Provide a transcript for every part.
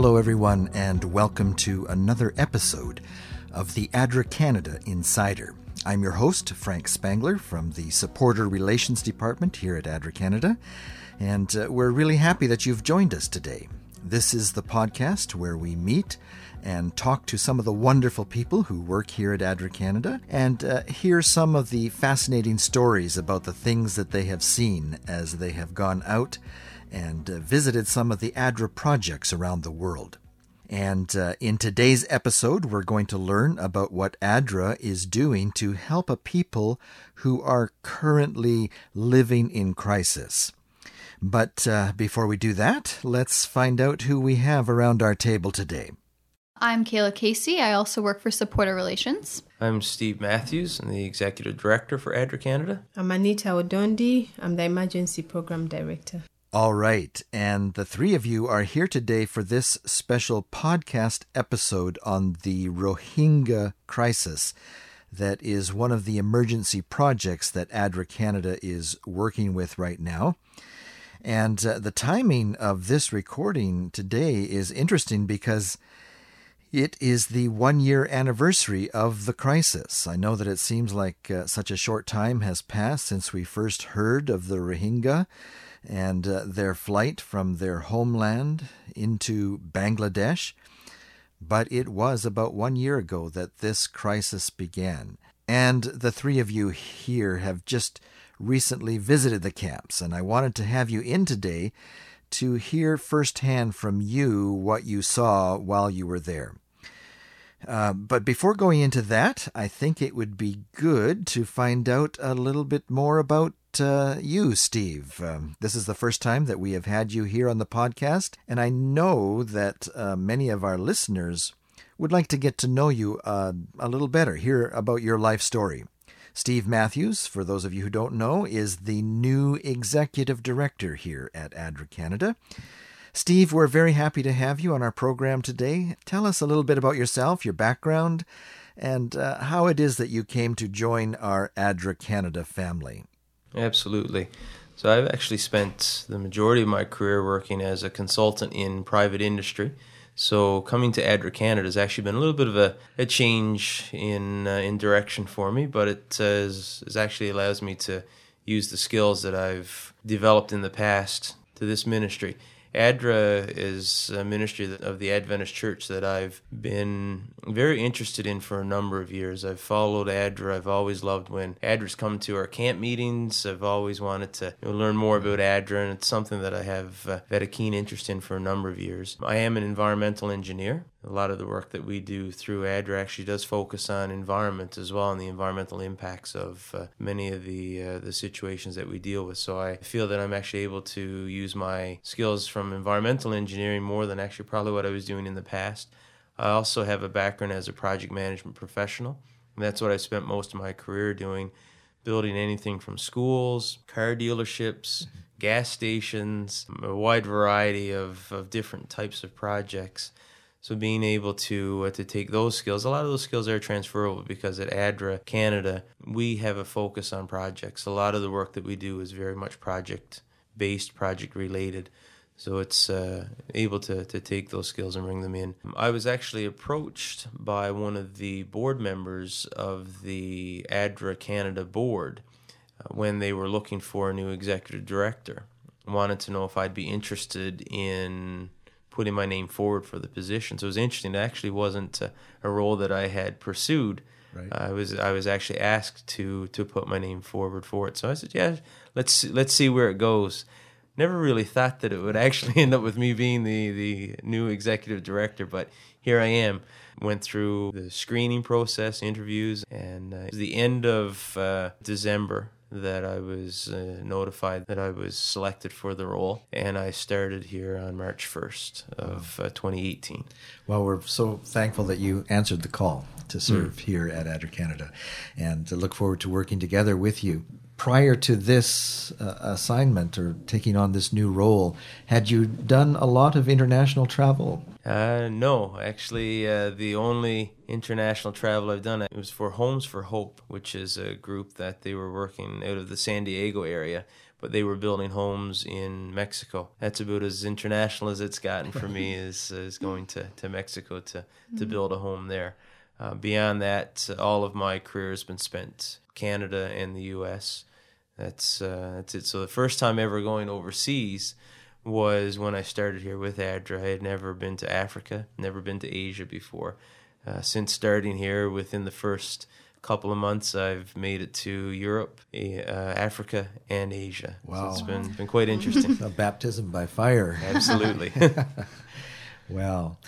Hello, everyone, and welcome to another episode of the ADRA Canada Insider. I'm your host, Frank Spangler from the Supporter Relations Department here at ADRA Canada, and uh, we're really happy that you've joined us today. This is the podcast where we meet and talk to some of the wonderful people who work here at ADRA Canada and uh, hear some of the fascinating stories about the things that they have seen as they have gone out and uh, visited some of the ADRA projects around the world. And uh, in today's episode, we're going to learn about what ADRA is doing to help a people who are currently living in crisis. But uh, before we do that, let's find out who we have around our table today. I'm Kayla Casey. I also work for Supporter Relations. I'm Steve Matthews. I'm the Executive Director for ADRA Canada. I'm Anita Odondi. I'm the Emergency Program Director. All right. And the three of you are here today for this special podcast episode on the Rohingya crisis. That is one of the emergency projects that ADRA Canada is working with right now. And uh, the timing of this recording today is interesting because it is the one year anniversary of the crisis. I know that it seems like uh, such a short time has passed since we first heard of the Rohingya and uh, their flight from their homeland into Bangladesh. But it was about one year ago that this crisis began. And the three of you here have just recently visited the camps, and I wanted to have you in today to hear firsthand from you what you saw while you were there. Uh, but before going into that, I think it would be good to find out a little bit more about uh, you, Steve. Um, this is the first time that we have had you here on the podcast, and I know that uh, many of our listeners would like to get to know you uh, a little better, hear about your life story. Steve Matthews, for those of you who don't know, is the new executive director here at ADRA Canada. Steve, we're very happy to have you on our program today. Tell us a little bit about yourself, your background, and uh, how it is that you came to join our ADRA Canada family. Absolutely. So, I've actually spent the majority of my career working as a consultant in private industry. So coming to ADRA Canada has actually been a little bit of a, a change in uh, in direction for me, but it uh, actually allows me to use the skills that I've developed in the past to this ministry. ADRA is a ministry of the Adventist Church that I've been very interested in for a number of years. I've followed ADRA. I've always loved when ADRA's come to our camp meetings. I've always wanted to you know, learn more about ADRA, and it's something that I have uh, had a keen interest in for a number of years. I am an environmental engineer. A lot of the work that we do through ADRA actually does focus on environment as well and the environmental impacts of uh, many of the uh, the situations that we deal with. So I feel that I'm actually able to use my skills from environmental engineering more than actually probably what I was doing in the past. I also have a background as a project management professional, and that's what I spent most of my career doing, building anything from schools, car dealerships, mm-hmm. gas stations, a wide variety of, of different types of projects. So being able to uh, to take those skills, a lot of those skills are transferable because at ADRA Canada we have a focus on projects. A lot of the work that we do is very much project based, project related. So it's uh, able to, to take those skills and bring them in. I was actually approached by one of the board members of the ADRA Canada board uh, when they were looking for a new executive director. Wanted to know if I'd be interested in putting my name forward for the position. So it was interesting. It actually wasn't a, a role that I had pursued. Right. I was I was actually asked to to put my name forward for it. So I said, yeah, let's let's see where it goes. Never really thought that it would actually end up with me being the the new executive director, but here I am. Went through the screening process, interviews, and uh, the end of uh, December that I was uh, notified that I was selected for the role, and I started here on March 1st of uh, 2018. Well, we're so thankful that you answered the call to serve mm. here at ADRA Canada, and to look forward to working together with you. Prior to this uh, assignment or taking on this new role, had you done a lot of international travel? Uh, no, actually, uh, the only international travel I've done. It was for Homes for Hope, which is a group that they were working out of the San Diego area, but they were building homes in Mexico. That's about as international as it's gotten for me is, is going to, to Mexico to, to build a home there. Uh, beyond that, all of my career has been spent Canada and the U.S. That's uh, that's it. So the first time ever going overseas was when I started here with ADRA. I had never been to Africa, never been to Asia before. Uh, since starting here, within the first couple of months, I've made it to Europe, uh, Africa, and Asia. Wow. So it's been been quite interesting. A baptism by fire. Absolutely. Well,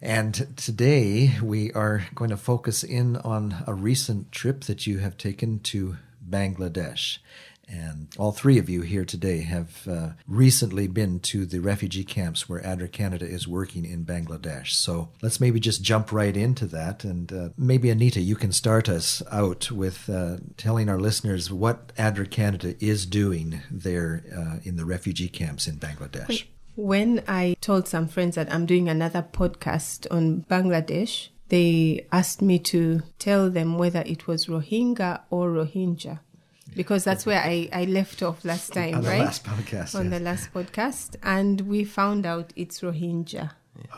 and today we are going to focus in on a recent trip that you have taken to Bangladesh. And all three of you here today have uh, recently been to the refugee camps where ADRA Canada is working in Bangladesh. So let's maybe just jump right into that. And uh, maybe, Anita, you can start us out with uh, telling our listeners what ADRA Canada is doing there uh, in the refugee camps in Bangladesh. When I told some friends that I'm doing another podcast on Bangladesh, they asked me to tell them whether it was Rohingya or Rohingya. Because that's where I, I left off last time, right? On the right? last podcast, On yes. the last podcast. And we found out it's Rohingya.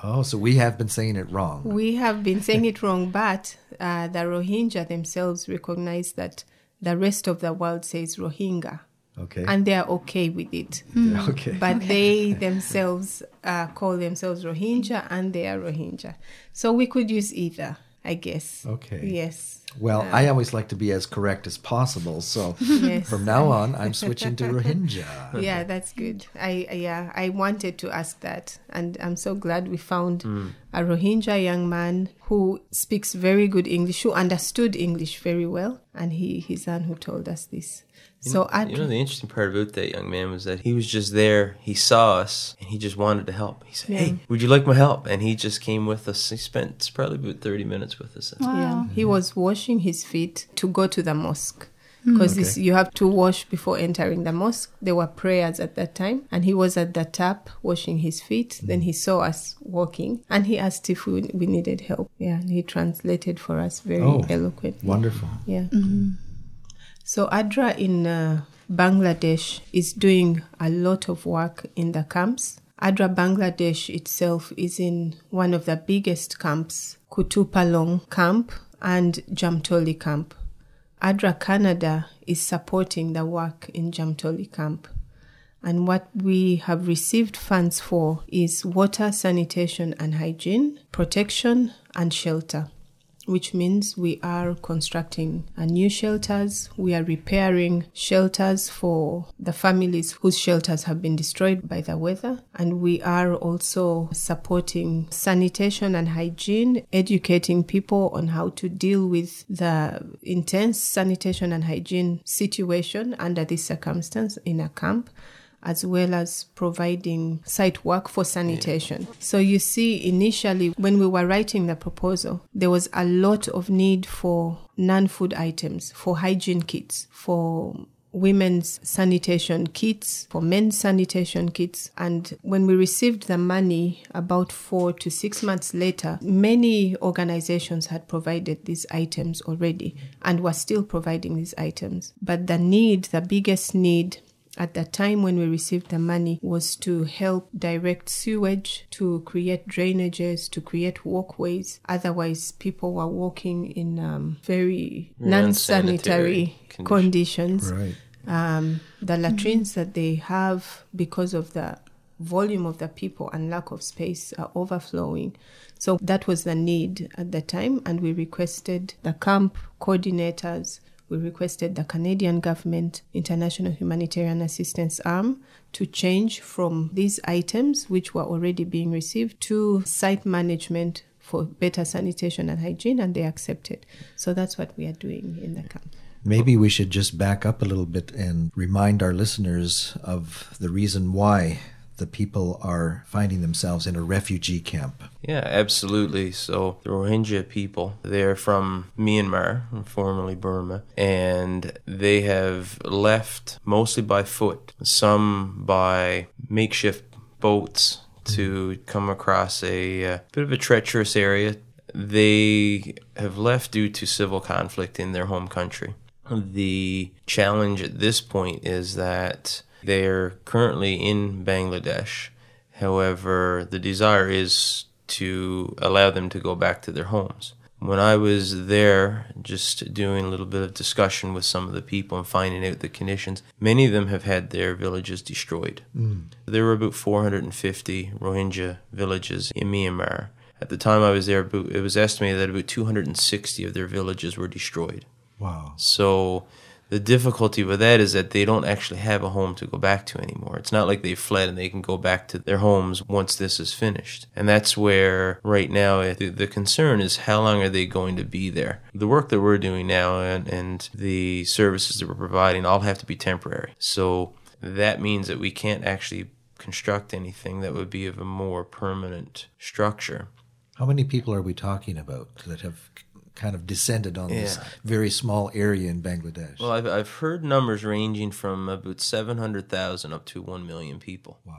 Oh, so we have been saying it wrong. We have been saying it wrong, but uh, the Rohingya themselves recognize that the rest of the world says Rohingya. Okay. And they are okay with it. okay. But they themselves uh, call themselves Rohingya and they are Rohingya. So we could use either, I guess. Okay. Yes. Well, I always like to be as correct as possible, so Yes. from now on, I'm switching to Rohingya. yeah, that's good. I I- yeah, I wanted to ask that, and I'm so glad we found hmm. a Rohingya young man who speaks very good English, who understood English very well, and he his son who told us this. So I You know, the interesting part about that young man was that he was just there. He saw us and he just wanted to help. He said, Hey, would you like my help? And he just came with us. He spent probably about 30 minutes with us. Yeah, he was washing his feet to go to the mosque. Hmm. Because this you have to wash before entering the mosque. There were prayers at that time, and he was at the tap washing his feet. Hmm. Then he saw us walking, and he asked if we, we needed help. Yeah, and he translated for us very Oh, eloquently. Wonderful. Yeah. Mm-hmm. So ADRA in uh, Bangladesh is doing a lot of work in the camps. ADRA Bangladesh itself is in one of the biggest camps, Kutupalong camp and Jamtoli camp. ADRA Canada is supporting the work in Jamtoli camp. And what we have received funds for is water, sanitation and hygiene, protection and shelter which means we are constructing new shelters. We are repairing shelters for the families whose shelters have been destroyed by the weather. And we are also supporting sanitation and hygiene, educating people on how to deal with the intense sanitation and hygiene situation under this circumstance in a camp as well as providing site work for sanitation. So you see, initially, when we were writing the proposal, there was a lot of need for non food items, for hygiene kits, for women's sanitation kits, for men's sanitation kits. And when we received the money about four to six months later, many organizations had provided these items already and were still providing these items. But the need, the biggest need, at the time when we received the money was to help direct sewage, to create drainages, to create walkways. Otherwise, people were walking in um, very Very non unsanitary sanitary conditions. conditions. Right. Um, the latrines that they have, because of the volume of the people and lack of space, are overflowing. So that was the need at the time, and we requested the camp coordinators we requested the Canadian government international humanitarian assistance arm to change from these items which were already being received to site management for better sanitation and hygiene and they accepted. So that's what we are doing in the camp. Maybe we should just back up a little bit and remind our listeners of the reason why the people are finding themselves in a refugee camp. Yeah, absolutely. So the Rohingya people, they're from Myanmar, formerly Burma, and they have left mostly by foot, some by makeshift boats to come across a uh, bit of a treacherous area. They have left due to civil conflict in their home country. The challenge at this point is that they're currently in Bangladesh. However, the desire is to allow them to go back to their homes. When I was there, just doing a little bit of discussion with some of the people and finding out the conditions, many of them have had their villages destroyed. Mm. There were about 450 Rohingya villages in Myanmar. At the time I was there, it was estimated that about 260 of their villages were destroyed. Wow. So the difficulty with that is that they don't actually have a home to go back to anymore. It's not like they've fled and they can go back to their homes once this is finished. And that's where, right now, the, the concern is how long are they going to be there? The work that we're doing now and, and the services that we're providing all have to be temporary. So that means that we can't actually construct anything that would be of a more permanent structure. How many people are we talking about that have kind of descended on yeah. this very small area in Bangladesh. Well, I've, I've heard numbers ranging from about 700,000 up to 1 million people. Wow.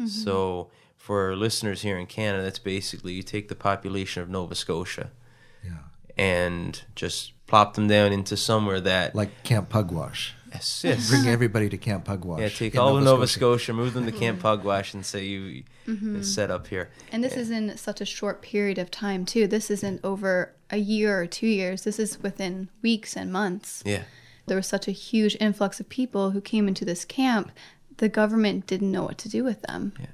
Mm-hmm. So, for listeners here in Canada, that's basically you take the population of Nova Scotia yeah. and just plop them down into somewhere that. Like Camp Pugwash. Yes, yes. Bring everybody to Camp Pugwash. Yeah, take all Nova of Nova Scotia. Scotia. move them to Camp Pugwash, and say you mm-hmm. set up here. And this is in such a short period of time too. This isn't over a year or two years. This is within weeks and months. Yeah. There was such a huge influx of people who came into this camp. The government didn't know what to do with them. Yeah.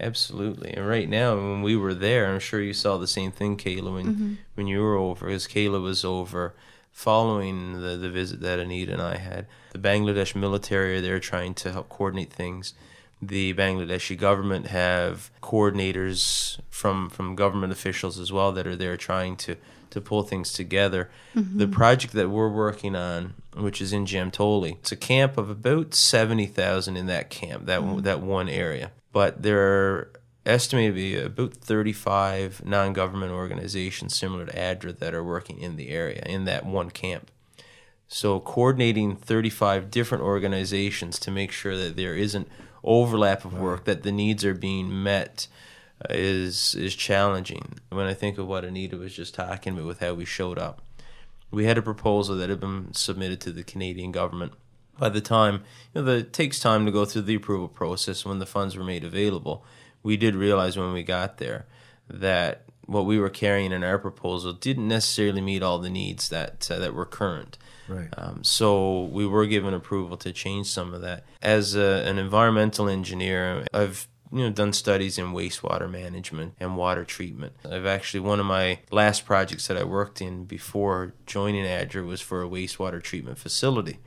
Absolutely. And right now, when we were there, I'm sure you saw the same thing, Kayla, when, mm-hmm. when you were over, because Kayla was over following the, the visit that Anita and I had. The Bangladesh military are there trying to help coordinate things. The Bangladeshi government have coordinators from, from government officials as well that are there trying to, to pull things together. Mm-hmm. The project that we're working on, which is in Jamtoli, it's a camp of about 70,000 in that camp, that, mm-hmm. that one area. But there are estimated to be about 35 non-government organizations similar to ADRA that are working in the area in that one camp. So coordinating 35 different organizations to make sure that there isn't overlap of work, that the needs are being met, is is challenging. When I think of what Anita was just talking about with how we showed up, we had a proposal that had been submitted to the Canadian government. By the time you know, the, it takes time to go through the approval process when the funds were made available we did realize when we got there that what we were carrying in our proposal didn't necessarily meet all the needs that uh, that were current. Right. Um, so we were given approval to change some of that. As a, an environmental engineer, I've you know done studies in wastewater management and water treatment. I've actually one of my last projects that I worked in before joining ADRA was for a wastewater treatment facility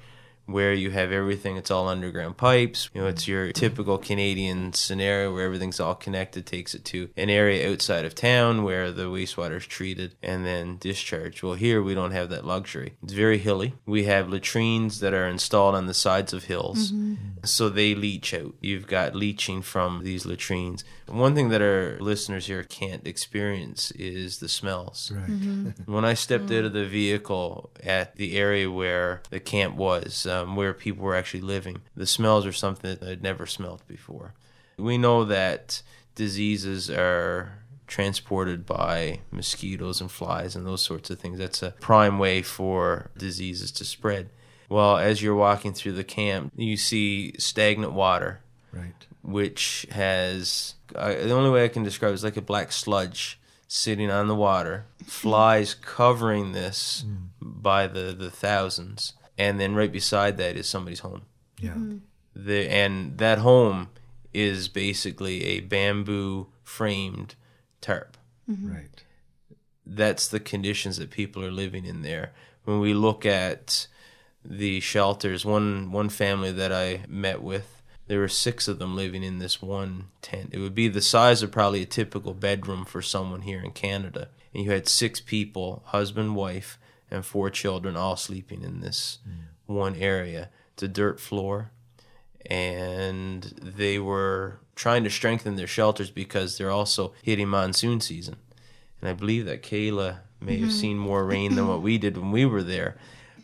where you have everything it's all underground pipes. You know it's your typical canadian scenario where everything's all connected takes it to an area outside of town where the wastewater is treated and then discharged. Well here we don't have that luxury. It's very hilly. We have latrines that are installed on the sides of hills. Mm-hmm. so they leach out. You've got leaching from these latrines one thing that our listeners here can't experience is the smells right. mm-hmm. when i stepped mm-hmm. out of the vehicle at the area where the camp was um, where people were actually living. The smells are something that I'd never smelled before. We know that diseases are transported by mosquitoes and flies and those sorts of things. That's a prime way for diseases to spread. Well, as you're walking through the camp, you see stagnant water, right? Which has uh, the only way I can describe it is like a black sludge sitting on the water, flies covering this mm. by the the thousands and then right beside that is somebody's home. Yeah. Mm-hmm. The and that home is basically a bamboo framed tarp. Mm-hmm. Right. That's the conditions that people are living in there. When we look at the shelters, one one family that I met with, there were six of them living in this one tent. It would be the size of probably a typical bedroom for someone here in Canada. And you had six people, husband, wife, and four children all sleeping in this mm. one area. It's a dirt floor, and they were trying to strengthen their shelters because they're also hitting monsoon season. And I believe that Kayla may mm-hmm. have seen more rain than what we did when we were there.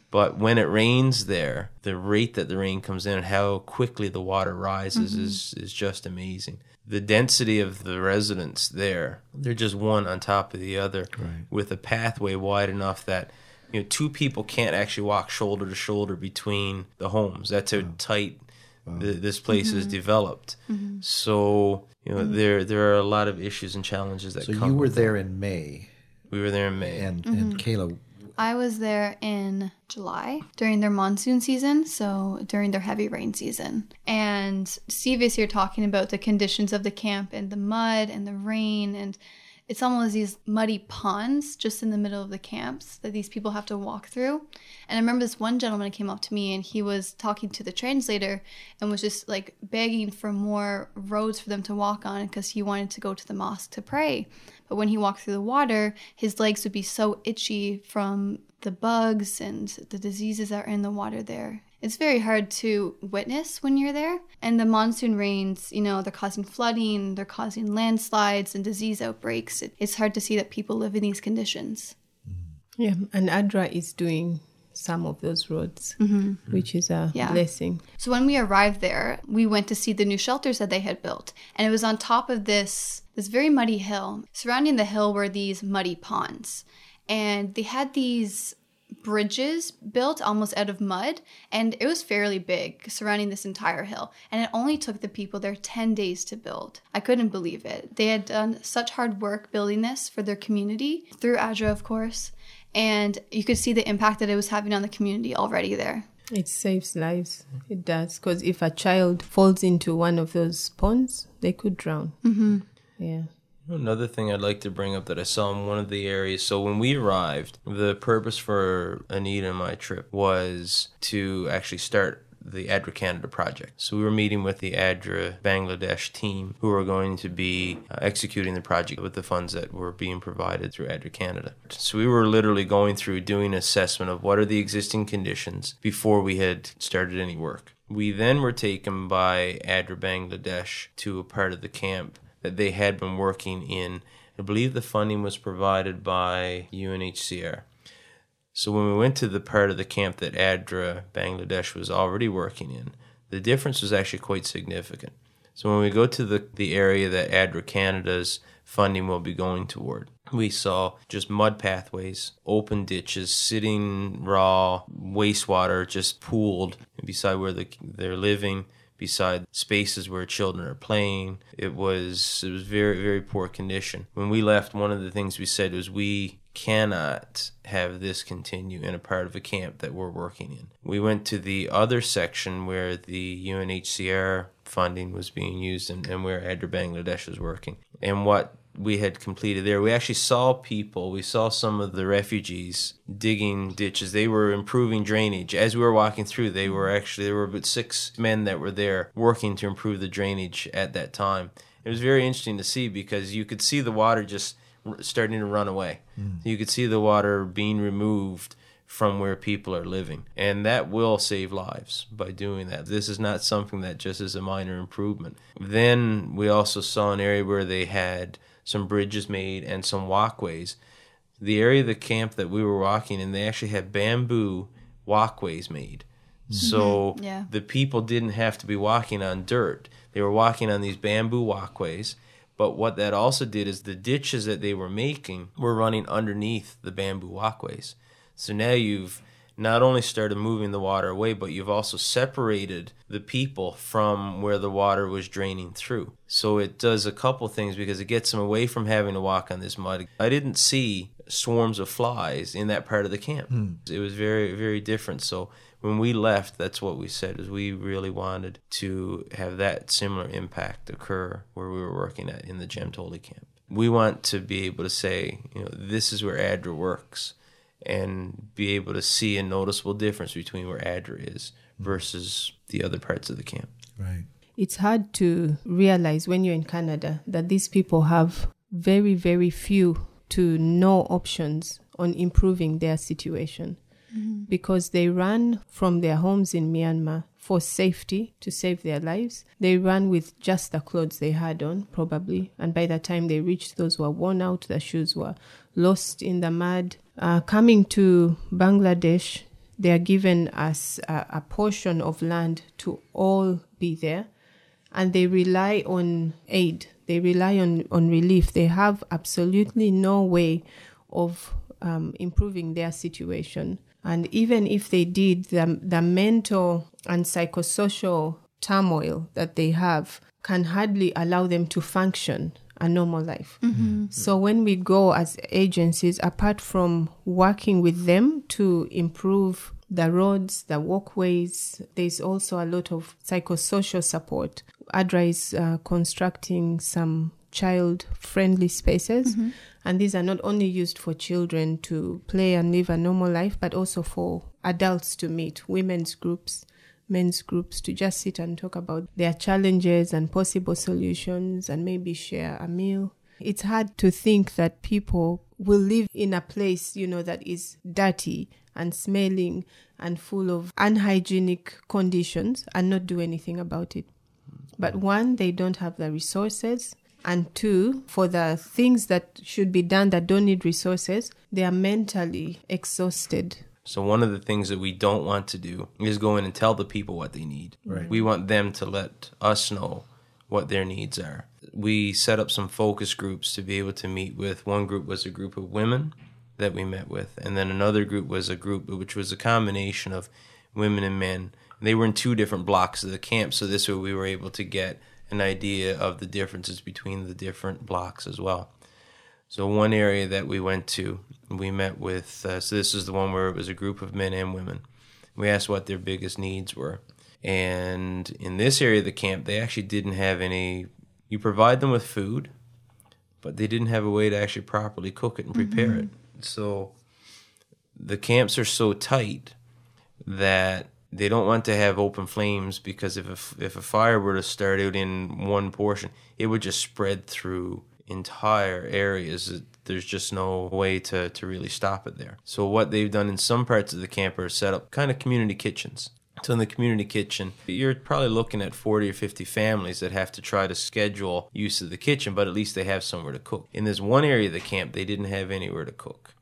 But when it rains there, the rate that the rain comes in and how quickly the water rises mm-hmm. is, is just amazing. The density of the residents there, they're just one on top of the other Right. with a pathway wide enough that you know two people can't actually walk shoulder to shoulder between the homes. That's how tight the, this place is mm-hmm. developed. Mm-hmm. So you know there there are a lot of issues and challenges that So come. you were there in May. We were there in May. and and Kayla, I was there in July during their monsoon season, so during their heavy rain season. And Steve is here talking about the conditions of the camp and the mud and the rain and it's almost these muddy ponds just in the middle of the camps that these people have to walk through. And I remember this one gentleman came up to me and he was talking to the translator and was just like begging for more roads for them to walk on because he wanted to go to the mosque to pray. But when he walked through the water, his legs would be so itchy from the bugs and the diseases that are in the water there. It's very hard to witness when you're there. And the monsoon rains, you know, they're causing flooding, they're causing landslides and disease outbreaks. It, it's hard to see that people live in these conditions. Mm-hmm. Yeah, and ADRA is doing some of those roads, mm-hmm. which is a Yeah. blessing. So when we arrived there, we went to see the new shelters that they had built, and it was on top of this this very muddy hill. Surrounding the hill were these muddy ponds, and they had these bridges built almost out of mud, and it was fairly big surrounding this entire hill. And it only took the people there 10 days to build. I couldn't believe it. They had done such hard work building this for their community through ADRA, of course, and you could see the impact that it was having on the community already there. It saves lives. It does. Because if a child falls into one of those ponds, they could drown. Mm-hmm. Yeah. Another thing I'd like to bring up that I saw in one of the areas. So when we arrived, the purpose for Anita and my trip was to actually start the ADRA Canada project. So we were meeting with the ADRA Bangladesh team who were going to be uh, executing the project with the funds that were being provided through ADRA Canada. So we were literally going through doing assessment of what are the existing conditions before we had started any work. We then were taken by ADRA Bangladesh to a part of the camp that they had been working in. I believe the funding was provided by UNHCR. So when we went to the part of the camp that ADRA Bangladesh was already working in, the difference was actually quite significant. So when we go to the, the area that ADRA Canada's funding will be going toward, we saw just mud pathways, open ditches, sitting raw wastewater just pooled beside where the, they're living beside spaces where children are playing. It was it was very very poor condition. When we left, one of the things we said was we cannot have this continue in a part of a camp that we're working in. We went to the other section where the UNHCR funding was being used and, and where ADRA Bangladesh was working. And what we had completed there. We actually saw people, we saw some of the refugees digging ditches. They were improving drainage. As we were walking through, they were actually, there were about six men that were there working to improve the drainage at that time. It was very interesting to see because you could see the water just starting to run away. Hmm. You could see the water being removed from where people are living. And that will save lives by doing that. This is not something that just is a minor improvement. Then we also saw an area where they had some bridges made and some walkways. The area of the camp that we were walking in, they actually had bamboo walkways made. Mm-hmm. So Yeah. the people didn't have to be walking on dirt. They were walking on these bamboo walkways. But what that also did is the ditches that they were making were running underneath the bamboo walkways. So now you've not only started moving the water away, but you've also separated the people from where the water was draining through. So it does a couple things because it gets them away from having to walk on this mud. I didn't see swarms of flies in that part of the camp. Hmm. It was very, very different. So when we left, that's what we said is we really wanted to have that similar impact occur where we were working at in the Jamtoli camp. We want to be able to say, you know, this is where ADRA works and be able to see a noticeable difference between where ADRA is versus the other parts of the camp. right? It's hard to realize when you're in Canada that these people have very, very few to no options on improving their situation mm-hmm. because they ran from their homes in Myanmar for safety to save their lives. They ran with just the clothes they had on, probably, and by the time they reached, those were worn out, the shoes were lost in the mud. Uh, coming to Bangladesh, They are given us a, a portion of land to all be there, and they rely on aid. They rely on, on relief. They have absolutely no way of um, improving their situation. And even if they did, the, the mental and psychosocial turmoil that they have can hardly allow them to function a normal life. Mm-hmm. Mm. So when we go as agencies, apart from working with them to improve the roads, the walkways, there's also a lot of psychosocial support. ADRA is uh, constructing some child friendly spaces. Mm-hmm. And these are not only used for children to play and live a normal life, but also for adults to meet, women's groups, men's groups to just sit and talk about their challenges and possible solutions and maybe share a meal. It's hard to think that people will live in a place, you know, that is dirty and smelling and full of unhygienic conditions and not do anything about it. But one, they don't have the resources. And two, for the things that should be done that don't need resources, they are mentally exhausted. So one of the things that we don't want to do is go in and tell the people what they need. Right. We want them to let us know what their needs are. We set up some focus groups to be able to meet with. One group was a group of women that we met with, and then another group was a group which was a combination of women and men. They were in two different blocks of the camp, so this way we were able to get an idea of the differences between the different blocks as well. So one area that we went to, we met with. Uh, so this is the one where it was a group of men and women. We asked what their biggest needs were, and in this area of the camp, they actually didn't have any. You provide them with food, but they didn't have a way to actually properly cook it and prepare it. So the camps are so tight that they don't want to have open flames because if a, if a fire were to start out in one portion, it would just spread through entire areas. There's just no way to, to really stop it there. So what they've done in some parts of the camp are set up kind of community kitchens. So in the community kitchen, you're probably looking at 40 or 50 families that have to try to schedule use of the kitchen, but at least they have somewhere to cook. In this one area of the camp, they didn't have anywhere to cook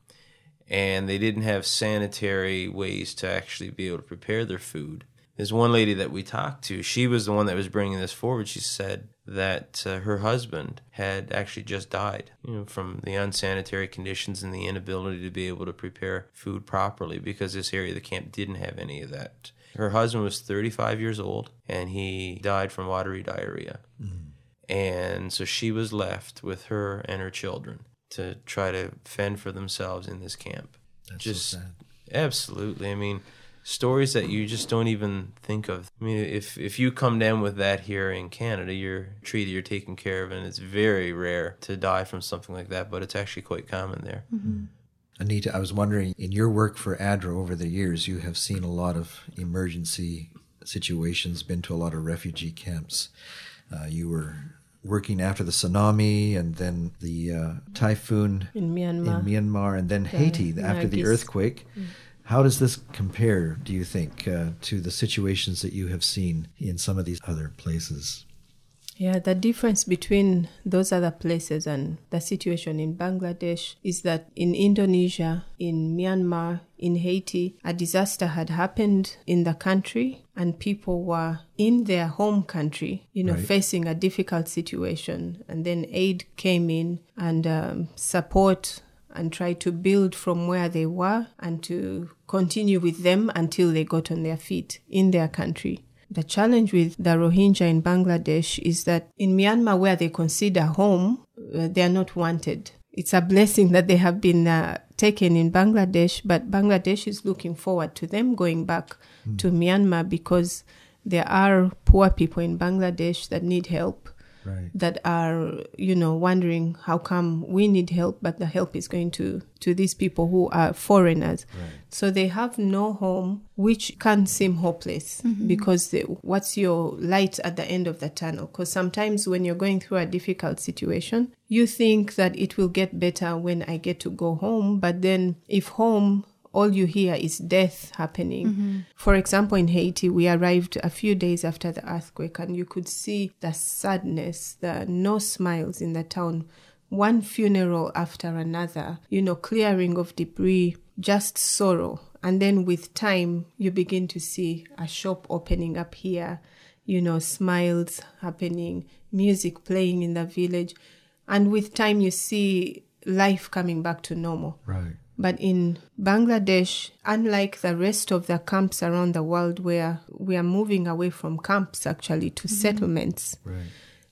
and they didn't have sanitary ways to actually be able to prepare their food. There's one lady that we talked to. She was the one that was bringing this forward. She said that uh, her husband had actually just died, you know, from the unsanitary conditions and the inability to be able to prepare food properly because this area of the camp didn't have any of that. Her husband was 35 years old and he died from watery diarrhea. And so she was left with her and her children to try to fend for themselves in this camp. That's just so sad. absolutely. I mean, stories that you just don't even think of. I mean, if if you come down with that here in Canada, you're treated, you're taken care of, and it's very rare to die from something like that. But it's actually quite common there. Anita, I was wondering, in your work for ADRA over the years, you have seen a lot of emergency situations, been to a lot of refugee camps. Uh, you were working after the tsunami and then the uh, typhoon In Myanmar. in Myanmar and then Haiti after the Nargis. earthquake. How does this compare, do you think, uh, to the situations that you have seen in some of these other places? Yeah, the difference between those other places and the situation in Bangladesh is that in Indonesia, in Myanmar, in Haiti, a disaster had happened in the country and people were in their home country, you know, Right. facing a difficult situation. And then aid came in and um, support and try to build from where they were and to continue with them until they got on their feet in their country. The challenge with the Rohingya in Bangladesh is that in Myanmar, where they consider home, uh, they are not wanted. It's a blessing that they have been uh, taken in Bangladesh, but Bangladesh is looking forward to them going back to Myanmar because there are poor people in Bangladesh that need help Right. that are you know wondering how come we need help but the help is going to to these people who are foreigners. So they have no home which can seem hopeless mm-hmm. because they, what's your light at the end of the tunnel? Because sometimes when you're going through a difficult situation you think that it will get better when i get to go home but then if home all you hear is death happening. Mm-hmm. For example, in Haiti, we arrived a few days after the earthquake, and you could see the sadness, the no smiles in the town, one funeral after another, you know, clearing of debris, just sorrow And then with time, you begin to see a shop opening up here, you know, smiles happening, music playing in the village. And with time, you see life coming back to normal. Right. But in Bangladesh, unlike the rest of the camps around the world where we are moving away from camps actually to settlements Right.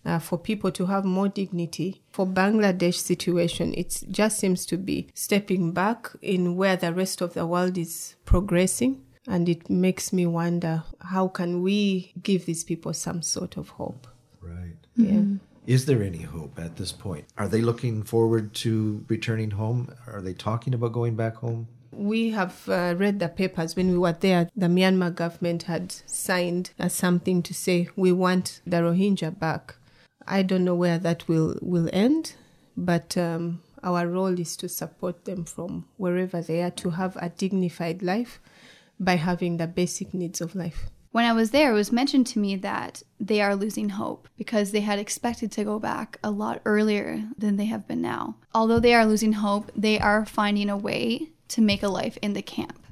uh, for people to have more dignity, for Bangladesh situation, it just seems to be stepping back in where the rest of the world is progressing. And it makes me wonder how can we give these people some sort of hope? Right. Yeah. Is there any hope at this point? Are they looking forward to returning home? Are they talking about going back home? We have uh, read the papers when we were there. The Myanmar government had signed uh, something to say we want the Rohingya back. I don't know where that will, will end, but um, our role is to support them from wherever they are to have a dignified life by having the basic needs of life. When I was there, it was mentioned to me that they are losing hope because they had expected to go back a lot earlier than they have been now. Although they are losing hope, they are finding a way to make a life in the camp.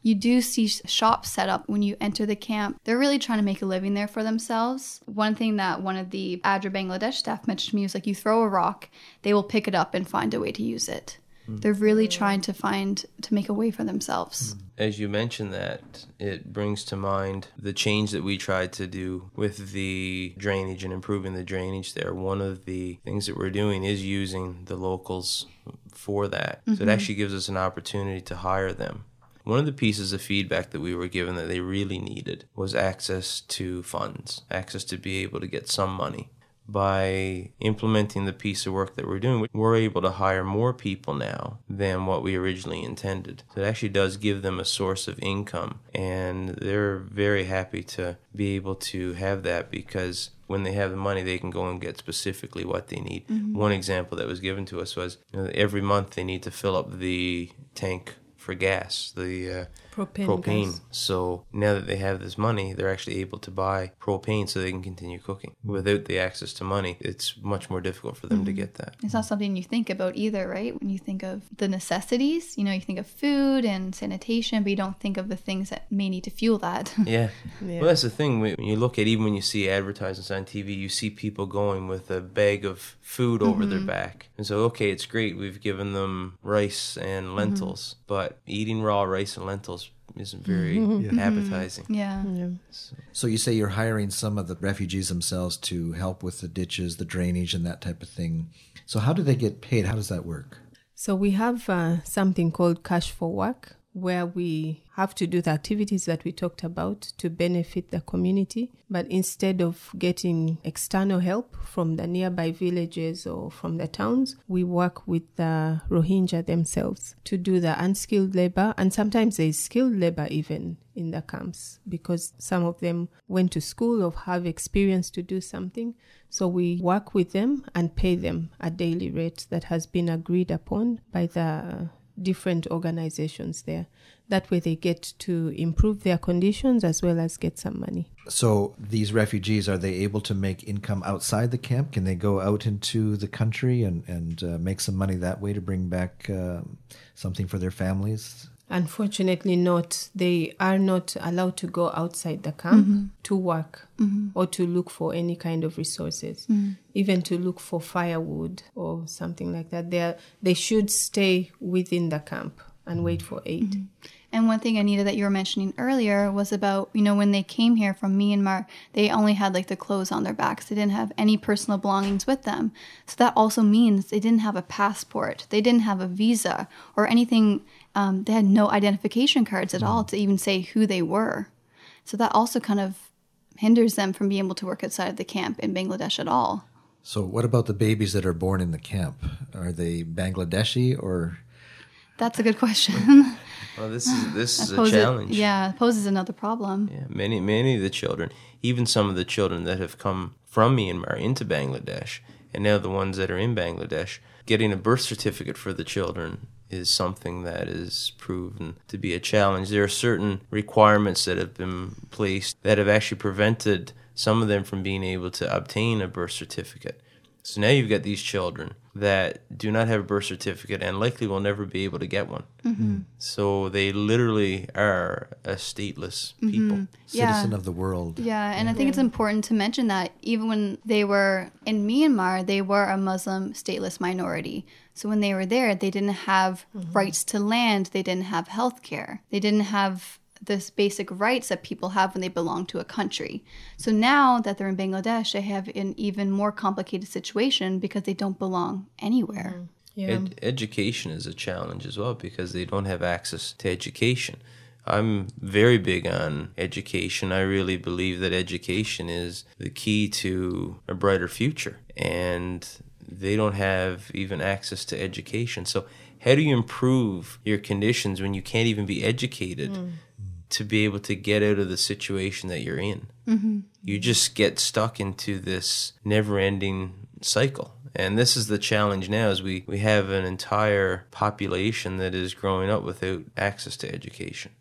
You do see shops set up when you enter the camp. They're really trying to make a living there for themselves. One thing that one of the Adra Bangladesh staff mentioned to me was like, you throw a rock, they will pick it up and find a way to use it. Mm. They're really trying to find to make a way for themselves. Mm. As you mentioned that, it brings to mind the change that we tried to do with the drainage and improving the drainage there. One of the things that we're doing is using the locals for that. So it mm-hmm. actually gives us an opportunity to hire them. One of the pieces of feedback that we were given that they really needed was access to funds, access to be able to get some money. By implementing the piece of work that we're doing, we're able to hire more people now than what we originally intended. So it actually does give them a source of income, and they're very happy to be able to have that because when they have the money, they can go and get specifically what they need. One example that was given to us was you know, every month they need to fill up the tank for gas, the uh, Propane propane. gas. So now that they have this money, they're actually able to buy propane so they can continue cooking. Hmm. Without the access to money, it's much more difficult for them to hmm. get that. It's not something you think about either, right? When you think of the necessities, you know, you think of food and sanitation, but you don't think of the things that may need to fuel that. Yeah. Yeah. Well, that's the thing. When you look at even when you see advertisements on TV, you see people going with a bag of food over their mm-hmm. back. And so, okay, it's great. We've given them rice and mm-hmm. lentils, but eating raw rice and lentils isn't very mm-hmm. Mm-hmm. appetizing. yeah. So you say you're hiring some of the refugees themselves to help with the ditches, the drainage, and that type of thing. So how do they get paid? How does that work? So we have uh, something called cash for work, where we have to do the activities that we talked about to benefit the community. But instead of getting external help from the nearby villages or from the towns, we work with the Rohingya themselves to do the unskilled labor. And sometimes there is skilled labor even in the camps because some of them went to school or have experience to do something. So we work with them and pay them a daily rate that has been agreed upon by the different organizations there. That way they get to improve their conditions as well as get some money. So these refugees are they able to make income outside the camp? Can they go out into the country and and uh, make some money that way to bring back uh, something for their families? Unfortunately, not. They are not allowed to go outside the camp mm-hmm. to work mm-hmm. or to look for any kind of resources, mm-hmm. even to look for firewood or something like that. They are, they should stay within the camp and wait for aid. And one thing, Anita, that you were mentioning earlier was about, you know, when they came here from Myanmar, they only had like the clothes on their backs. They didn't have any personal belongings with them. So that also means they didn't have a passport, they didn't have a visa or anything. Um, they had no identification cards at all to even say who they were. So that also kind of hinders them from being able to work outside of the camp in Bangladesh at all. So what about the babies that are born in the camp? Are they Bangladeshi or That's a good question. Well, this is this is a challenge. yeah, poses another problem. Yeah, many many of the children, even some of the children that have come from Myanmar into Bangladesh, and now the ones that are in Bangladesh, getting a birth certificate for the children is something that is proven to be a challenge. There are certain requirements that have been placed that have actually prevented some of them from being able to obtain a birth certificate. So now you've got these children that do not have a birth certificate and likely will never be able to get one. Mm-hmm. So they literally are a stateless Mm-hmm. people. Citizen Yeah. of the world. Yeah, and I think it's important to mention that even when they were in Myanmar, they were a Muslim stateless minority. So when they were there, they didn't have rights to land, they didn't have health care, they didn't have this basic rights that people have when they belong to a country. So now that they're in Bangladesh, they have an even more complicated situation because they don't belong anywhere. Mm-hmm. Yeah. Ed- education is a challenge as well because they don't have access to education. I'm very big on education. I really believe that education is the key to a brighter future. And they don't have even access to education. So, how do you improve your conditions when you can't even be educated mm. To be able to get out of the situation that you're in? Mm-hmm. you just get stuck into this never ending cycle. And this is the challenge now is we, we have an entire population that is growing up without access to education.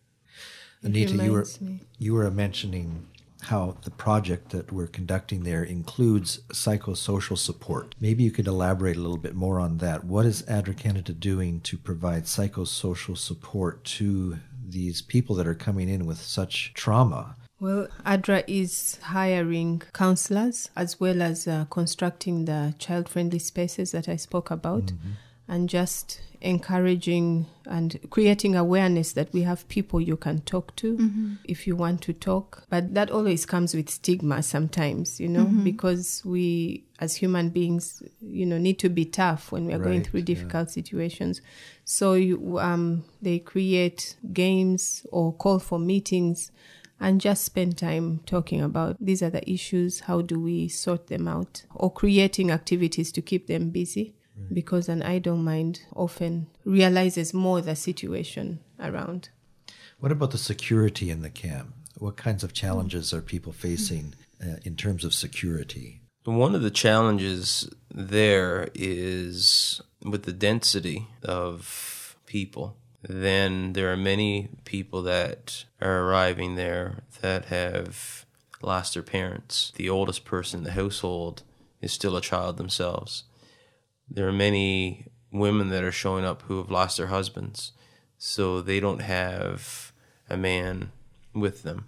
Anita, you were me. you were mentioning how the project that we're conducting there includes psychosocial support. Maybe you could elaborate a little bit more on that. What is ADRA Canada doing to provide psychosocial support to these people that are coming in with such trauma? Well, ADRA is hiring counselors as well as uh, constructing the child friendly spaces that I spoke about mm-hmm. and just encouraging and creating awareness that we have people you can talk to mm-hmm. if you want to talk. But that always comes with stigma sometimes, you know, mm-hmm. because we as human beings, you know, need to be tough when we are going Right, through yeah. difficult situations. So you, um, they create games or call for meetings and just spend time talking about these are the issues, how do we sort them out, or creating activities to keep them busy. Because an idle mind often realizes more the situation around. What about the security in the camp? What kinds of challenges are people facing uh, in terms of security? One of the challenges there is with the density of people, then there are many people that are arriving there that have lost their parents. The oldest person in the household is still a child themselves. There are many women that are showing up who have lost their husbands, so they don't have a man with them.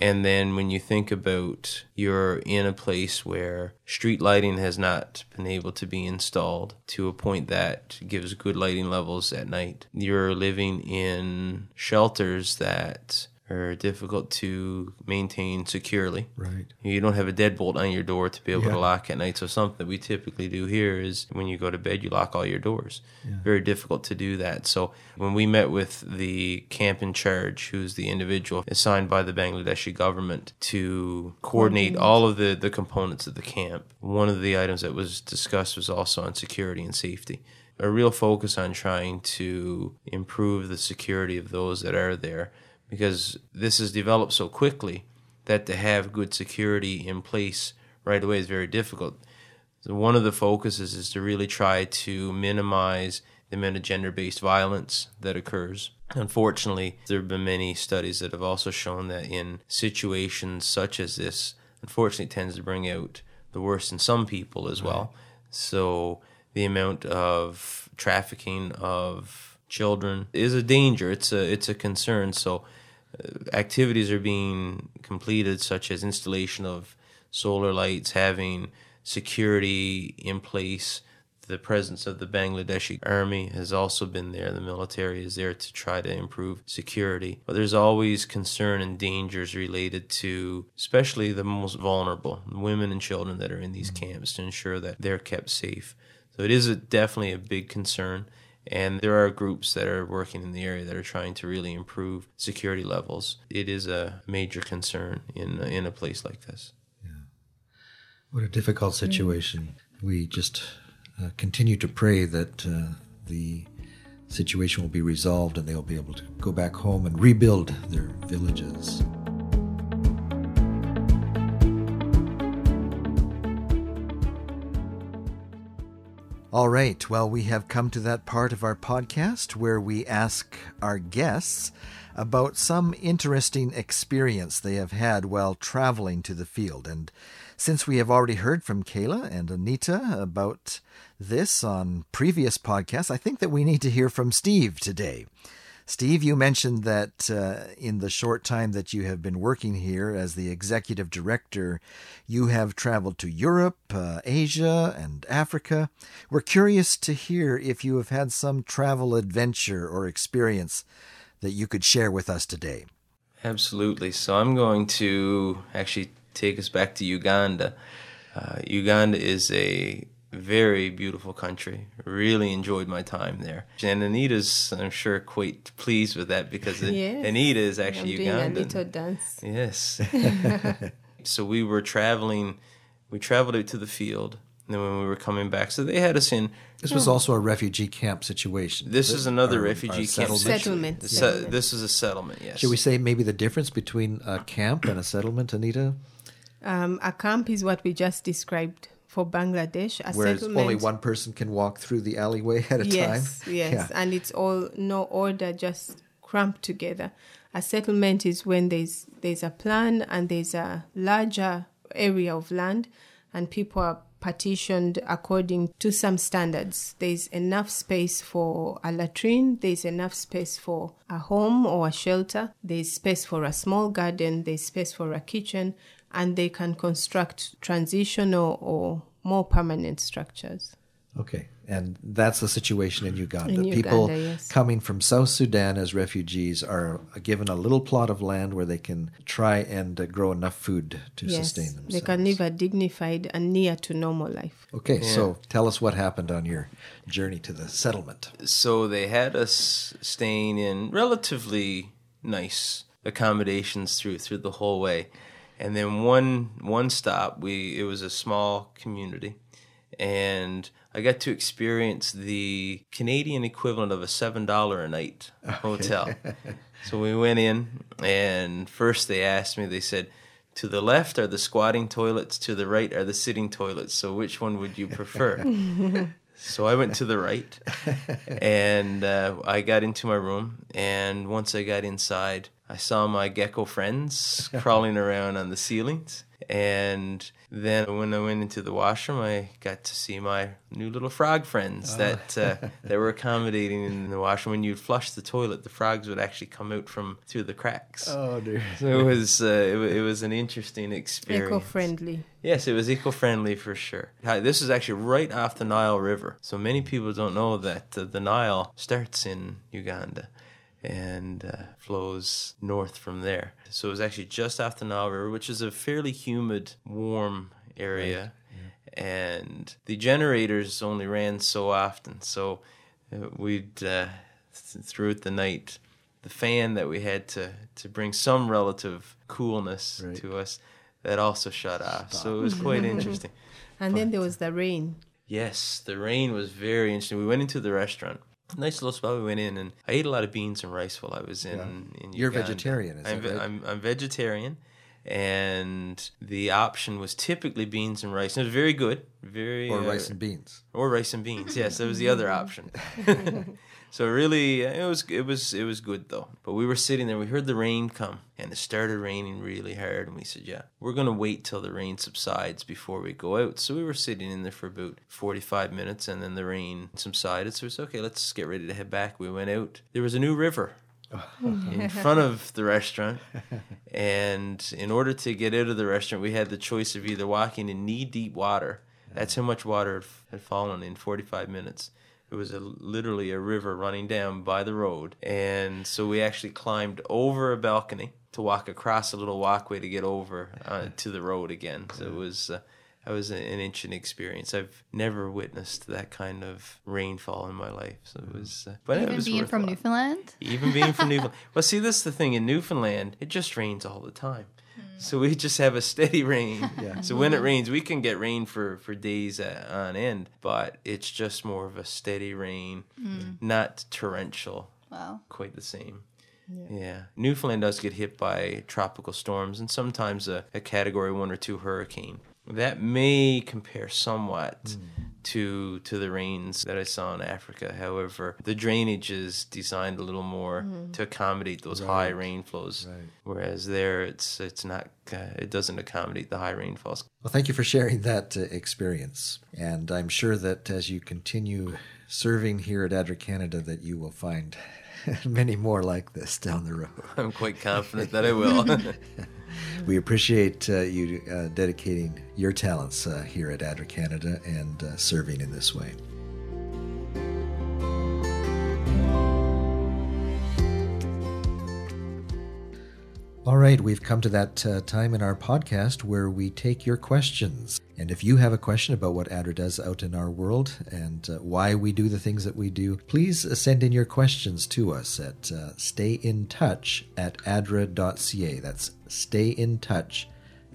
And then when you think about you're in a place where street lighting has not been able to be installed to a point that gives good lighting levels at night, you're living in shelters that are difficult to maintain securely. Right. You don't have a deadbolt on your door to be able Yeah. to lock at night. So something that we typically do here is when you go to bed, you lock all your doors. Very difficult to do that. So when we met with the camp in charge, who's the individual assigned by the Bangladeshi government to coordinate all of the, the components of the camp, one of the items that was discussed was also on security and safety. A real focus on trying to improve the security of those that are there because this has developed so quickly that to have good security in place right away is very difficult. So one of the focuses is to really try to minimize the amount of gender-based violence that occurs. Unfortunately, there have been many studies that have also shown that in situations such as this, unfortunately, it tends to bring out the worst in some people as well. So the amount of trafficking of children is a danger. It's a it's a concern. So uh, activities are being completed, such as installation of solar lights, having security in place. The presence of the Bangladeshi army has also been there. The military is there to try to improve security. But there's always concern and dangers related to, especially the most vulnerable, women and children that are in these camps, to ensure that they're kept safe. So it is a, definitely a big concern. And there are groups that are working in the area that are trying to really improve security levels. It is a major concern in in a place like this. Yeah. What a difficult situation. We just uh, continue to pray that uh, the situation will be resolved and they'll be able to go back home and rebuild their villages. All right. Well, we have come to that part of our podcast where we ask our guests about some interesting experience they have had while traveling to the field. And since we have already heard from Kayla and Anita about this on previous podcasts, I think that we need to hear from Steve today. Steve, you mentioned that uh, in the short time that you have been working here as the executive director, you have traveled to Europe, uh, Asia, and Africa. We're curious to hear if you have had some travel adventure or experience that you could share with us today. Absolutely. So I'm going to actually take us back to Uganda. Uh, Uganda is a very beautiful country. Really enjoyed my time there. And Anita's, I'm sure, quite pleased with that because Yes. Anita is actually I'm doing a Ugandan. little dance. Yes. so we were traveling, we traveled out to the field. And then when we were coming back, so they had us in. This was also a refugee camp situation. This is another Our- refugee our camp. settlement. Settlement. Se- Settlement. this is a settlement, yes. Should we say maybe the difference between a camp and a settlement, Anita? Um, a camp is what we just described for Bangladesh. A Whereas settlement. only one person can walk through the alleyway at a yes, time? Yes, Yeah. and it's all no order, just cramped together. A settlement is when there's there's a plan and there's a larger area of land, and people are partitioned according to some standards. There's enough space for a latrine. There's enough space for a home or a shelter. There's space for a small garden. There's space for a kitchen, and they can construct transitional or more permanent structures. Okay. And that's the situation in Uganda. In People Uganda, yes. coming from South Sudan as refugees are given a little plot of land where they can try and uh, grow enough food to sustain themselves. They can live a dignified and near to normal life. Okay, so tell us what happened on your journey to the settlement. so they had us staying in relatively nice accommodations through through the whole way and then one one stop we it was a small community and I got to experience the Canadian equivalent of a seven dollar a night hotel. so we went in, and first they asked me. They said, "To the left are the squatting toilets. To the right are the sitting toilets. So which one would you prefer?" So I went to the right, and uh, I got into my room. And once I got inside, I saw my gecko friends crawling around on the ceilings. And then when I went into the washroom, I got to see my new little frog friends that uh, that were accommodating in the washroom. When you'd flush the toilet, the frogs would actually come out from through the cracks. Oh, dear. So it was uh, it, it was an interesting experience. Eco-friendly. Yes, it was eco-friendly for sure. This is actually right off the Nile River. So many people don't know that uh, the Nile starts in Uganda and uh, flows north from there. So it was actually just off the Nile River, which is a fairly humid, warm area. And the generators only ran so often. So uh, we'd, uh, th- throughout the night, the fan that we had to, to bring some relative coolness Right. to us, that also shut off. So it was quite interesting. And then there was the rain. Yes, the rain was very interesting. We went into the restaurant. Nice little spot. We went in, and I ate a lot of beans and rice while I was in. in You're Uganda. vegetarian, is I'm, that right? I'm, I'm vegetarian, and the option was typically beans and rice. And it was very good, very Or uh, rice and beans. or rice and beans. Yes, that was the other option. so really, it was it was it was good though. But we were sitting there. We heard the rain come, and it started raining really hard. And we said, "Yeah, we're gonna wait till the rain subsides before we go out." So we were sitting in there for about forty five minutes, and then the rain subsided. So said, "Okay, let's get ready to head back." We went out. There was a new river in front of the restaurant. And in order to get out of the restaurant, we had the choice of either walking in knee deep water. That's how much water had- had fallen in 45 minutes. It was a, literally a river running down by the road. And so we actually climbed over a balcony to walk across a little walkway to get over uh, to the road again. So it was. Uh, that was an an interesting experience. I've never witnessed that kind of rainfall in my life. So it was, uh, but it Even was being from. Newfoundland. Even being from Newfoundland. Well, see, this is the thing. In Newfoundland, it just rains all the time. So we just have a steady rain. Yeah. So when it rains, we can get rain for, for days uh, on end, but it's just more of a steady rain, not torrential, Wow. quite the same. Yeah. Newfoundland does get hit by tropical storms and sometimes a, a category one or two hurricane. That may compare somewhat to to the rains that I saw in Africa. However, the drainage is designed a little more to accommodate those high rain flows, whereas there it's it's not uh, it doesn't accommodate the high rainfalls. Well, thank you for sharing that uh, experience. And I'm sure that as you continue serving here at ADRA Canada, that you will find many more like this down the road. I'm quite confident that I will. We appreciate uh, you uh, dedicating your talents uh, here at ADRA Canada and uh, serving in this way. All right, we've come to that uh, time in our podcast where we take your questions. And if you have a question about what ADRA does out in our world and uh, why we do the things that we do, please uh, send in your questions to us at uh, stayintouch at adra.ca. That's stayintouch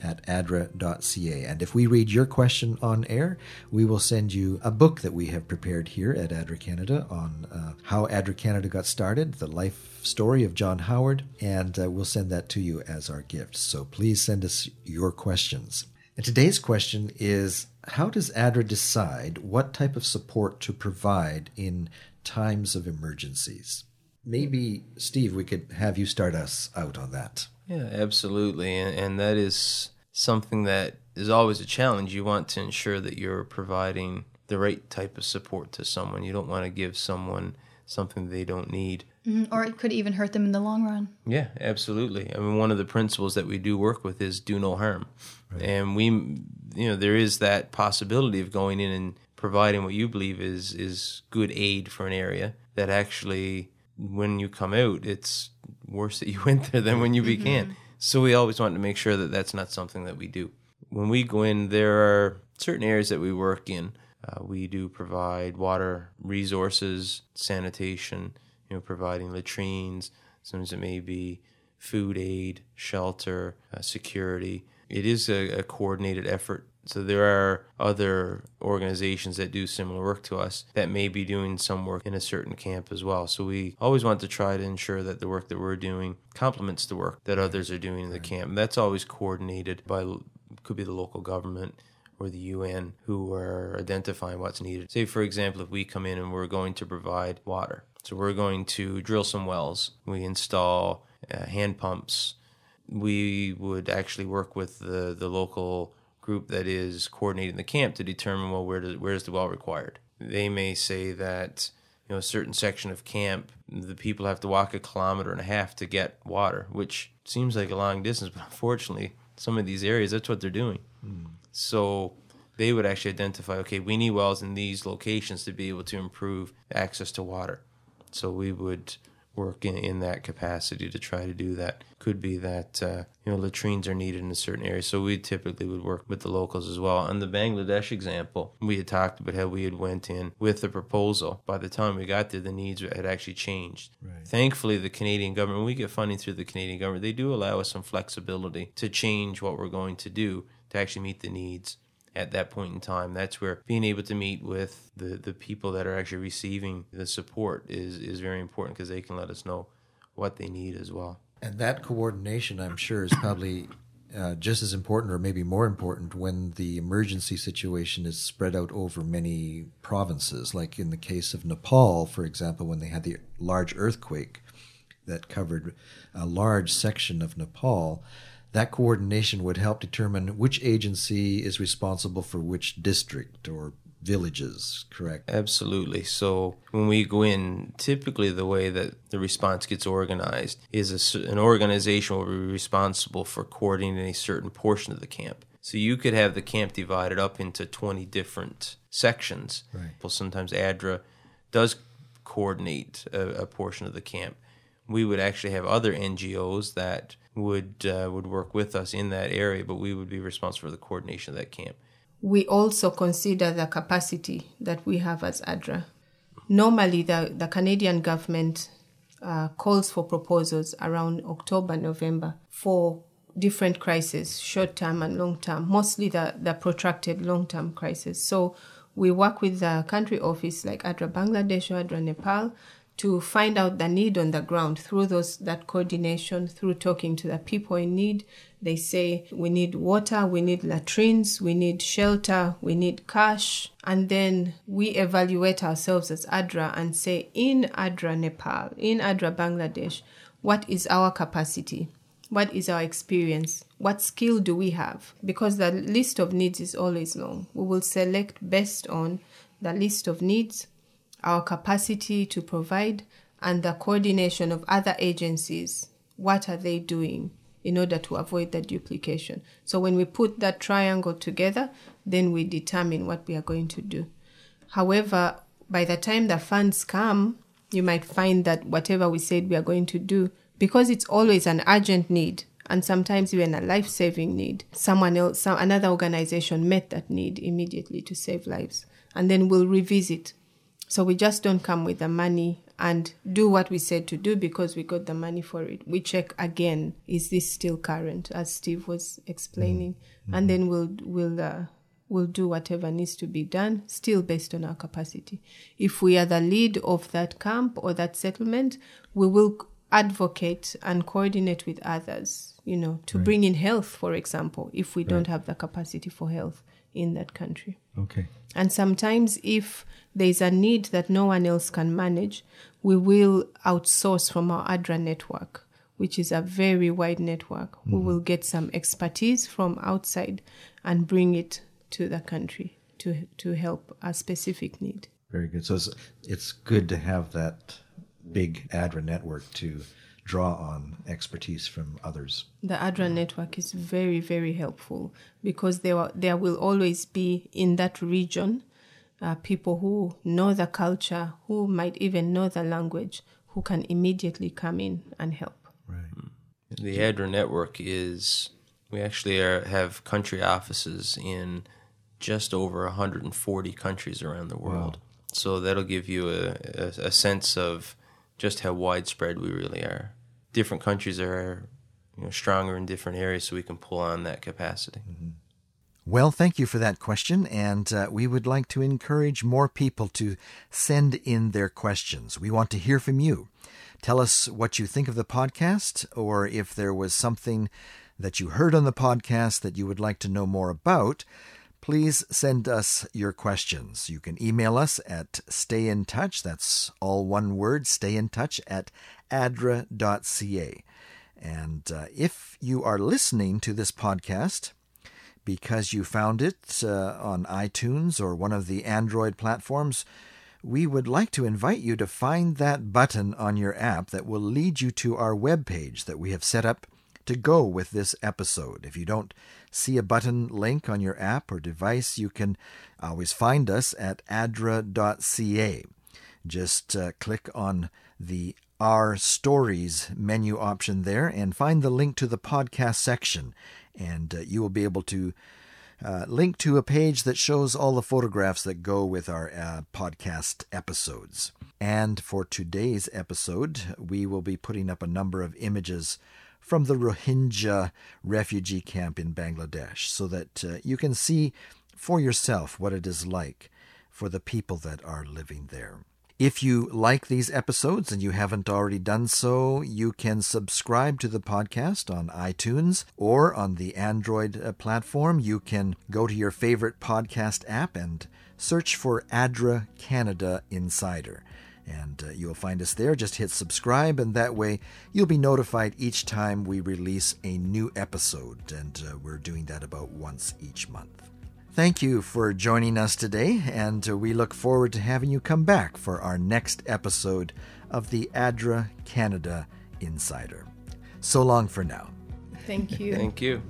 at adra.ca. And if we read your question on air, we will send you a book that we have prepared here at ADRA Canada on uh, how ADRA Canada got started, the life story of John Howard, and uh, we'll send that to you as our gift. So please send us your questions. And today's question is How does ADRA decide what type of support to provide in times of emergencies? Maybe, Steve, we could have you start us out on that. Yeah, absolutely. And, and that is something that is always a challenge. You want to ensure that you're providing the right type of support to someone. You don't want to give someone something they don't need. Mhm, Or it could even hurt them in the long run. Yeah, absolutely. I mean, one of the principles that we do work with is do no harm. And we, you know, there is that possibility of going in and providing what you believe is is good aid for an area that actually, when you come out, it's worse that you went there than when you began. So we always want to make sure that that's not something that we do. When we go in, there are certain areas that we work in. Uh, we do provide water resources, sanitation, you know, providing latrines. Sometimes it may be food aid, shelter, uh, security. It is a, a coordinated effort. So there are other organizations that do similar work to us that may be doing some work in a certain camp as well. So we always want to try to ensure that the work that we're doing complements the work that others are doing in the camp. And that's always coordinated by could be the local government or the UN who are identifying what's needed. Say, for example, if we come in and we're going to provide water, so we're going to drill some wells, we install uh, hand pumps, we would actually work with the, the local group that is coordinating the camp to determine well where does where is the well required. They may say that you know a certain section of camp the people have to walk a kilometer and a half to get water, which seems like a long distance, but unfortunately some of these areas that's what they're doing. Hmm. So they would actually identify, okay, we need wells in these locations to be able to improve access to water. So we would work in, in that capacity to try to do that. Could be that uh, you know latrines are needed in a certain area, so we typically would work with the locals as well. On the Bangladesh example, we had talked about how we had went in with the proposal. By the time we got there, the needs had actually changed. Thankfully, the Canadian government, when we get funding through the Canadian government, they do allow us some flexibility to change what we're going to do to actually meet the needs at that point in time. That's where being able to meet with the, the people that are actually receiving the support is, is very important because they can let us know what they need as well. And that coordination, I'm sure, is probably uh, just as important or maybe more important when the emergency situation is spread out over many provinces. Like in the case of Nepal, for example, when they had the large earthquake that covered a large section of Nepal, that coordination would help determine which agency is responsible for which district or villages, correct? Absolutely. So when we go in, typically the way that the response gets organized is a an organization will be responsible for coordinating a certain portion of the camp. So you could have the camp divided up into 20 different sections. Right. Well, sometimes ADRA does coordinate a, a portion of the camp. We would actually have other NGOs that would uh, would work with us in that area, but we would be responsible for the coordination of that camp. we also consider the capacity that we have as ADRA. Normally, the, the Canadian government uh, calls for proposals around October, November for different crises, short term and long term, mostly the, the protracted long term crisis. So we work with the country office like ADRA Bangladesh or ADRA Nepal to find out the need on the ground through those that coordination through talking to the people in need. They say we need water we need latrines we need shelter we need cash. And then we evaluate ourselves as adra and say in adra nepal in adra bangladesh what is our capacity? What is our experience? What skill do we have? Because the list of needs is always long. We will select based on the list of needs our capacity to provide, and the coordination of other agencies. What are they doing in order to avoid the duplication? So when we put that triangle together, then we determine what we are going to do. However, by the time the funds come, you might find that whatever we said we are going to do, because it's always an urgent need and sometimes even a life-saving need, someone else, some, another organization met that need immediately to save lives, and then we'll revisit so we just don't come with the money and do what we said to do because we got the money for it. We check again, is this still current, as Steve was explaining, mm-hmm. and then we'll we'll uh, we'll do whatever needs to be done, still based on our capacity. If we are the lead of that camp or that settlement, we will advocate and coordinate with others, you know, to right. bring in health, for example, if we right. don't have the capacity for health in that country. Okay. And sometimes, if there's a need that no one else can manage, we will outsource from our ADRA network, which is a very wide network. Mm-hmm. We will get some expertise from outside and bring it to the country to, to help a specific need. Very good. So it's, it's good to have that big ADRA network to draw on expertise from others. The ADRA network is very, very helpful because there, there will always be in that region uh, people who know the culture, who might even know the language, who can immediately come in and help. Right. The ADRA network is, we actually are, have country offices in just over 140 countries around the world. Wow. So that'll give you a, a, a sense of just how widespread we really are. Different countries are you know, stronger in different areas, so we can pull on that capacity. Mm-hmm. Well, thank you for that question, and uh, we would like to encourage more people to send in their questions. We want to hear from you. Tell us what you think of the podcast, or if there was something that you heard on the podcast that you would like to know more about. Please send us your questions. You can email us at stayintouch, that's all one word, stayintouch at adra.ca. And uh, if you are listening to this podcast, because you found it uh, on iTunes or one of the Android platforms, we would like to invite you to find that button on your app that will lead you to our webpage that we have set up to go with this episode. If you don't see a button link on your app or device, you can always find us at adra.ca. Just uh, click on the Our Stories menu option there and find the link to the podcast section and uh, you will be able to uh, link to a page that shows all the photographs that go with our uh, podcast episodes. And for today's episode, we will be putting up a number of images from the Rohingya refugee camp in Bangladesh so that uh, you can see for yourself what it is like for the people that are living there. If you like these episodes and you haven't already done so, you can subscribe to the podcast on iTunes or on the Android uh, platform. You can go to your favorite podcast app and search for ADRA Canada Insider. And uh, you'll find us there. Just hit subscribe, and that way you'll be notified each time we release a new episode. And uh, we're doing that about once each month. Thank you for joining us today, and we look forward to having you come back for our next episode of the ADRA Canada Insider. So long for now. Thank you. Thank you.